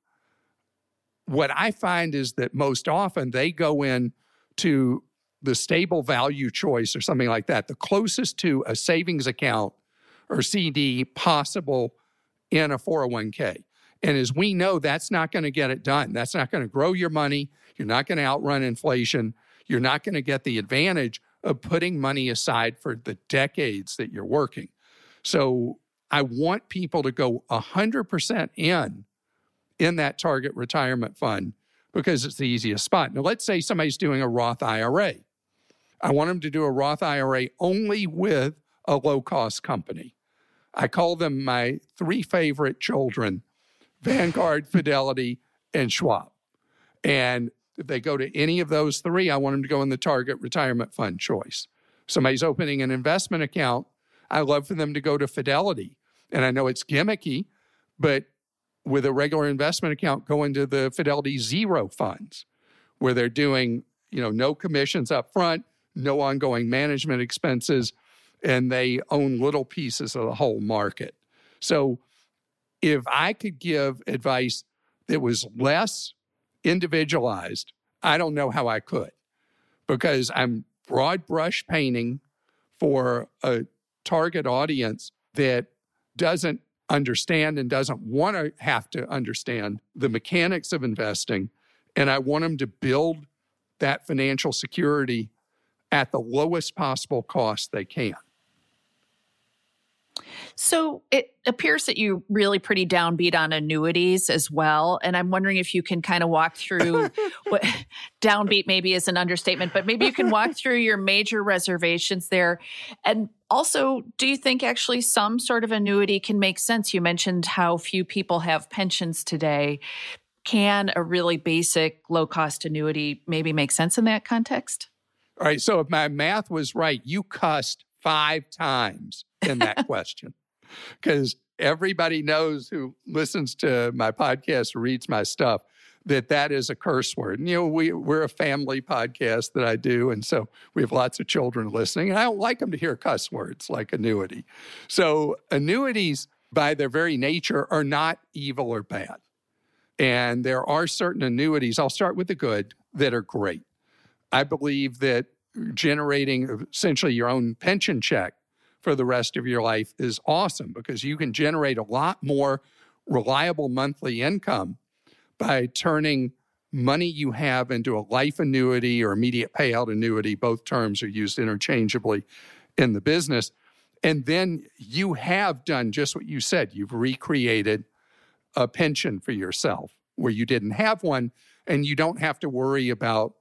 what I find is that most often they go in to the stable value choice or something like that, the closest to a savings account or CD possible in a 401k. And as we know, that's not going to get it done. That's not going to grow your money. You're not going to outrun inflation. You're not going to get the advantage of putting money aside for the decades that you're working. So I want people to go 100% in in that target retirement fund because it's the easiest spot. Now, let's say somebody's doing a Roth IRA. I want them to do a Roth IRA only with a low cost company. I call them my three favorite children Vanguard, [LAUGHS] Fidelity, and Schwab. And if they go to any of those three, I want them to go in the target retirement fund choice. Somebody's opening an investment account, I love for them to go to Fidelity. And I know it's gimmicky, but with a regular investment account, go into the Fidelity Zero funds where they're doing, you know, no commissions up front, no ongoing management expenses, and they own little pieces of the whole market. So if I could give advice that was less individualized, I don't know how I could because I'm broad brush painting for a target audience that doesn't understand and doesn't want to have to understand the mechanics of investing. And I want them to build that financial security at the lowest possible cost they can. So it appears that you really pretty downbeat on annuities as well. And I'm wondering if you can kind of walk through [LAUGHS] what [LAUGHS] downbeat maybe is an understatement, but maybe you can walk through your major reservations there. And also, do you think actually some sort of annuity can make sense? You mentioned how few people have pensions today. Can a really basic low cost annuity maybe make sense in that context? All right. So if my math was right, you cussed five times in that [LAUGHS] question because everybody knows who listens to my podcast reads my stuff that that is a curse word. And, you know, we, we're a family podcast that I do. And so we have lots of children listening. And I don't like them to hear cuss words like annuity. So annuities by their very nature, are not evil or bad. And there are certain annuities, I'll start with the good, that are great. I believe that generating essentially your own pension check for the rest of your life is awesome because you can generate a lot more reliable monthly income by turning money you have into a life annuity or immediate payout annuity. Both terms are used interchangeably in the business. And then you have done just what you said. You've recreated a pension for yourself where you didn't have one, and you don't have to worry about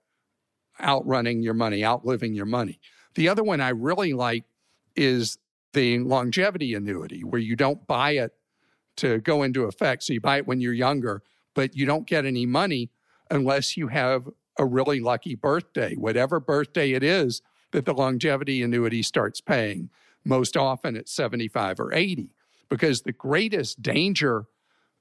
outrunning your money, outliving your money. The other one I really like is the longevity annuity, where you don't buy it to go into effect. So you buy it when you're younger, but you don't get any money unless you have a really lucky birthday, whatever birthday it is that the longevity annuity starts paying. Most often it's 75 or 80. Because the greatest danger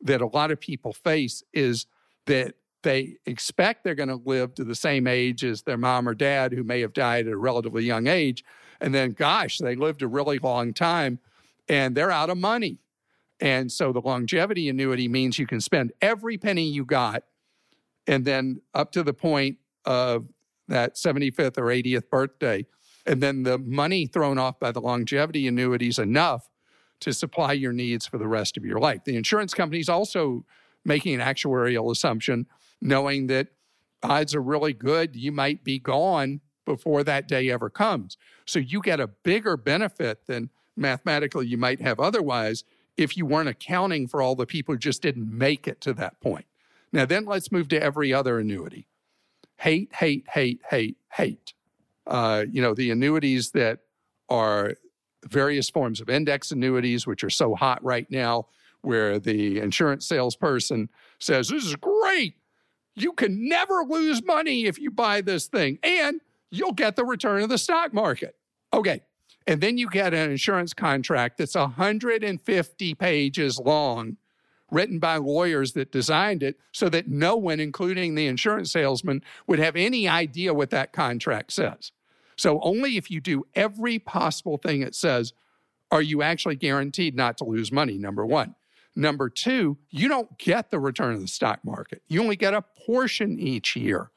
that a lot of people face is that they expect they're going to live to the same age as their mom or dad who may have died at a relatively young age. And then, gosh, they lived a really long time and they're out of money. And so the longevity annuity means you can spend every penny you got and then up to the point of that 75th or 80th birthday. And then the money thrown off by the longevity annuity is enough to supply your needs for the rest of your life. The insurance company's also making an actuarial assumption, knowing that odds are really good you might be gone before that day ever comes. So you get a bigger benefit than mathematically you might have otherwise if you weren't accounting for all the people who just didn't make it to that point. Now, then let's move to every other annuity hate, hate, hate, hate, hate. Uh, you know, the annuities that are various forms of index annuities, which are so hot right now, where the insurance salesperson says, This is great. You can never lose money if you buy this thing, and you'll get the return of the stock market. Okay. And then you get an insurance contract that's 150 pages long, written by lawyers that designed it so that no one, including the insurance salesman, would have any idea what that contract says. So only if you do every possible thing it says are you actually guaranteed not to lose money, number one. Number two, you don't get the return of the stock market. You only get a portion each year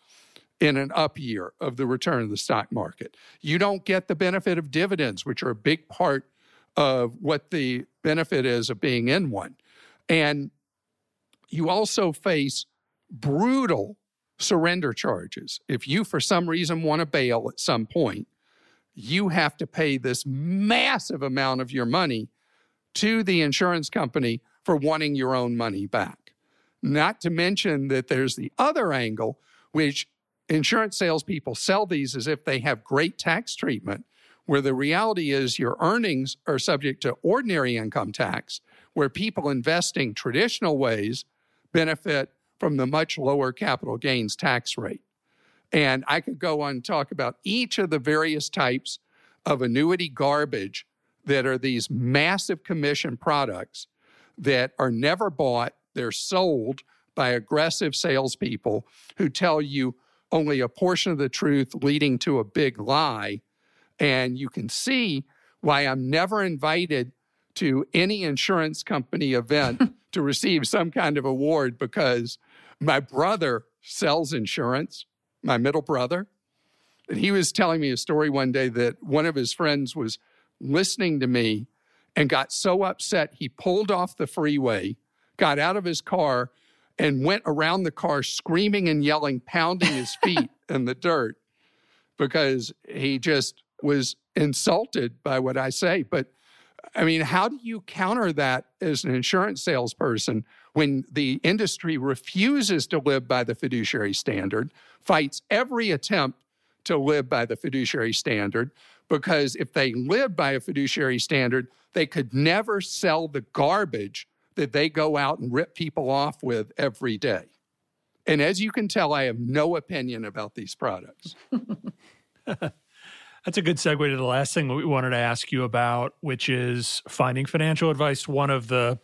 in an up year of the return of the stock market. You don't get the benefit of dividends, which are a big part of what the benefit is of being in one. And you also face brutal surrender charges. If you, for some reason, want to bail at some point, you have to pay this massive amount of your money to the insurance company for wanting your own money back. Not to mention that there's the other angle, which insurance salespeople sell these as if they have great tax treatment, where the reality is your earnings are subject to ordinary income tax, where people investing traditional ways benefit from the much lower capital gains tax rate. And I could go on and talk about each of the various types of annuity garbage that are these massive commission products that are never bought, they're sold by aggressive salespeople who tell you only a portion of the truth leading to a big lie. And you can see why I'm never invited to any insurance company event [LAUGHS] to receive some kind of award because my brother sells insurance, my middle brother. And he was telling me a story one day that one of his friends was listening to me and got so upset he pulled off the freeway, got out of his car, and went around the car screaming and yelling, pounding his feet [LAUGHS] in the dirt because he just was insulted by what I say. But I mean, how do you counter that as an insurance salesperson when the industry refuses to live by the fiduciary standard, fights every attempt to live by the fiduciary standard? Because if they lived by a fiduciary standard, they could never sell the garbage that they go out and rip people off with every day. And as you can tell, I have no opinion about these products. [LAUGHS] That's a good segue to the last thing we wanted to ask you about, which is finding financial advice. One of the,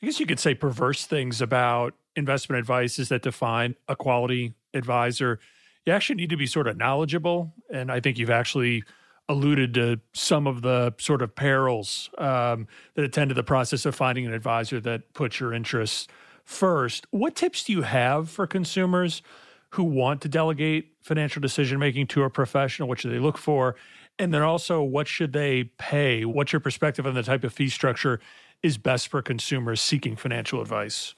I guess you could say, perverse things about investment advice is that to find a quality advisor, you actually need to be sort of knowledgeable. And I think you've actually alluded to some of the sort of perils um, that attend to the process of finding an advisor that puts your interests first. What tips do you have for consumers who want to delegate financial decision making to a professional? What should they look for? And then also, what should they pay? What's your perspective on the type of fee structure is best for consumers seeking financial advice?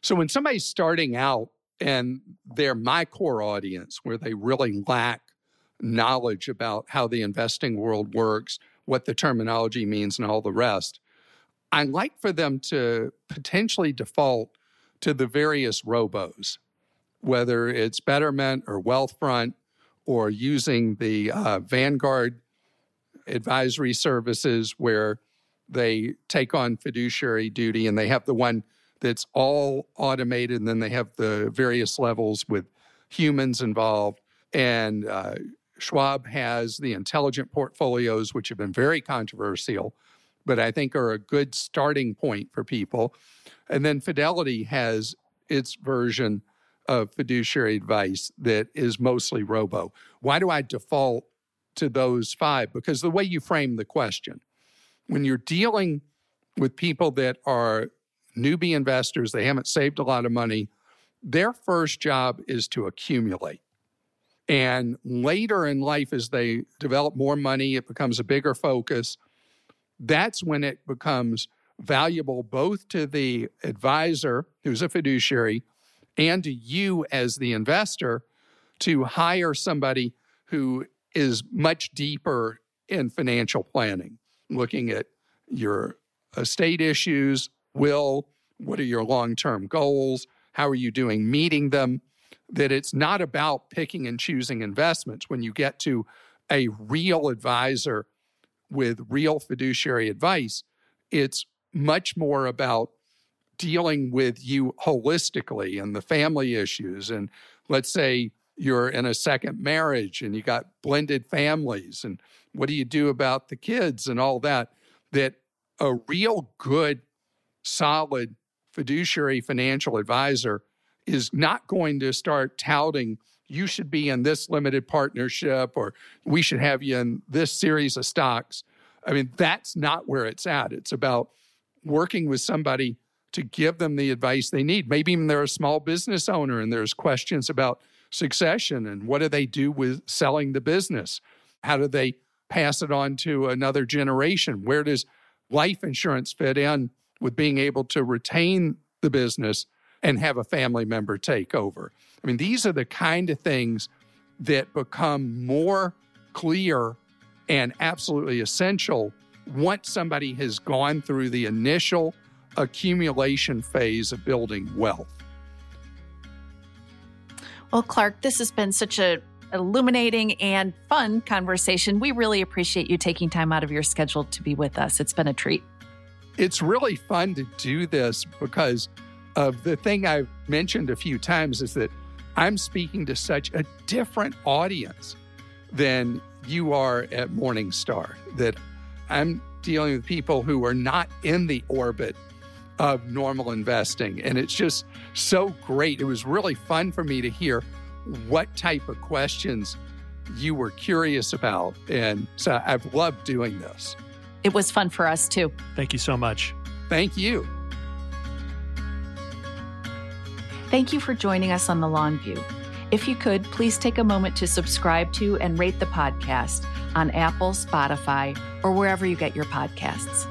So, when somebody's starting out and they're my core audience where they really lack knowledge about how the investing world works, what the terminology means, and all the rest, I like for them to potentially default to the various robos, whether it's Betterment or Wealthfront or using the uh, Vanguard advisory services where they take on fiduciary duty and they have the one that's all automated and then they have the various levels with humans involved and uh, Schwab has the intelligent portfolios, which have been very controversial, but I think are a good starting point for people. And then Fidelity has its version of fiduciary advice that is mostly robo. Why do I default to those five? Because the way you frame the question, when you're dealing with people that are newbie investors, they haven't saved a lot of money, their first job is to accumulate. And later in life, as they develop more money, it becomes a bigger focus. That's when it becomes valuable both to the advisor, who's a fiduciary, and to you as the investor to hire somebody who is much deeper in financial planning, looking at your estate issues, will, what are your long term goals, how are you doing meeting them, that it's not about picking and choosing investments. When you get to a real advisor with real fiduciary advice, it's much more about dealing with you holistically and the family issues. And let's say you're in a second marriage and you got blended families, and what do you do about the kids and all that? That a real good, solid fiduciary financial advisor is not going to start touting you should be in this limited partnership or we should have you in this series of stocks. I mean, that's not where it's at. It's about working with somebody to give them the advice they need. Maybe even they're a small business owner and there's questions about succession and what do they do with selling the business? How do they pass it on to another generation? Where does life insurance fit in with being able to retain the business and have a family member take over. I mean, these are the kind of things that become more clear and absolutely essential once somebody has gone through the initial accumulation phase of building wealth. Well, Clark, this has been such a illuminating and fun conversation. We really appreciate you taking time out of your schedule to be with us. It's been a treat. It's really fun to do this because of the thing I've mentioned a few times is that I'm speaking to such a different audience than you are at Morningstar, that I'm dealing with people who are not in the orbit of normal investing. And it's just so great. It was really fun for me to hear what type of questions you were curious about. And so I've loved doing this. It was fun for us too. Thank you so much. Thank you. Thank you for joining us on The Long View. If you could, please take a moment to subscribe to and rate the podcast on Apple, Spotify, or wherever you get your podcasts.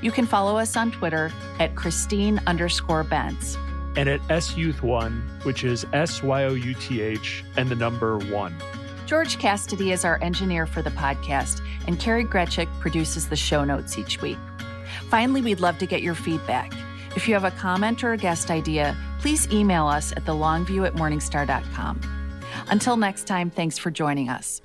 You can follow us on Twitter at Christine underscore Benz. And at SYouth1, which is S Y O U T H and the number one. George Castady is our engineer for the podcast, and Kari Greczek produces the show notes each week. Finally, we'd love to get your feedback. If you have a comment or a guest idea, please email us at thelongview at morningstar.com. Until next time, thanks for joining us.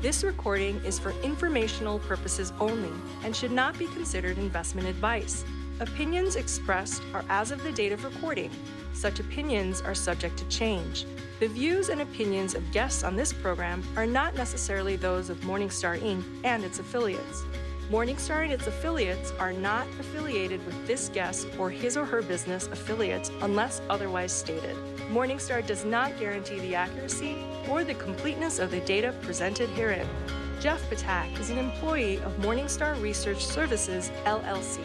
This recording is for informational purposes only and should not be considered investment advice. Opinions expressed are as of the date of recording. Such opinions are subject to change. The views and opinions of guests on this program are not necessarily those of Morningstar Inc. and its affiliates. Morningstar and its affiliates are not affiliated with this guest or his or her business affiliates unless otherwise stated. Morningstar does not guarantee the accuracy or the completeness of the data presented herein. Jeff Ptak is an employee of Morningstar Research Services, LLC.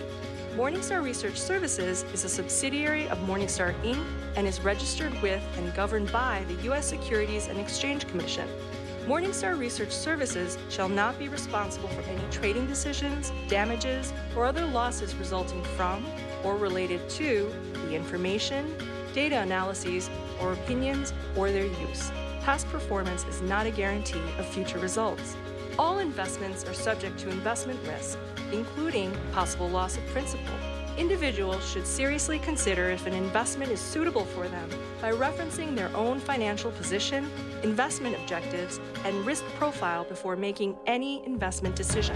Morningstar Research Services is a subsidiary of Morningstar Inc. and is registered with and governed by the U.S. Securities and Exchange Commission. Morningstar Research Services shall not be responsible for any trading decisions, damages, or other losses resulting from or related to the information, data analyses, or opinions or their use. Past performance is not a guarantee of future results. All investments are subject to investment risk, including possible loss of principal. Individuals should seriously consider if an investment is suitable for them by referencing their own financial position, investment objectives, and risk profile before making any investment decision.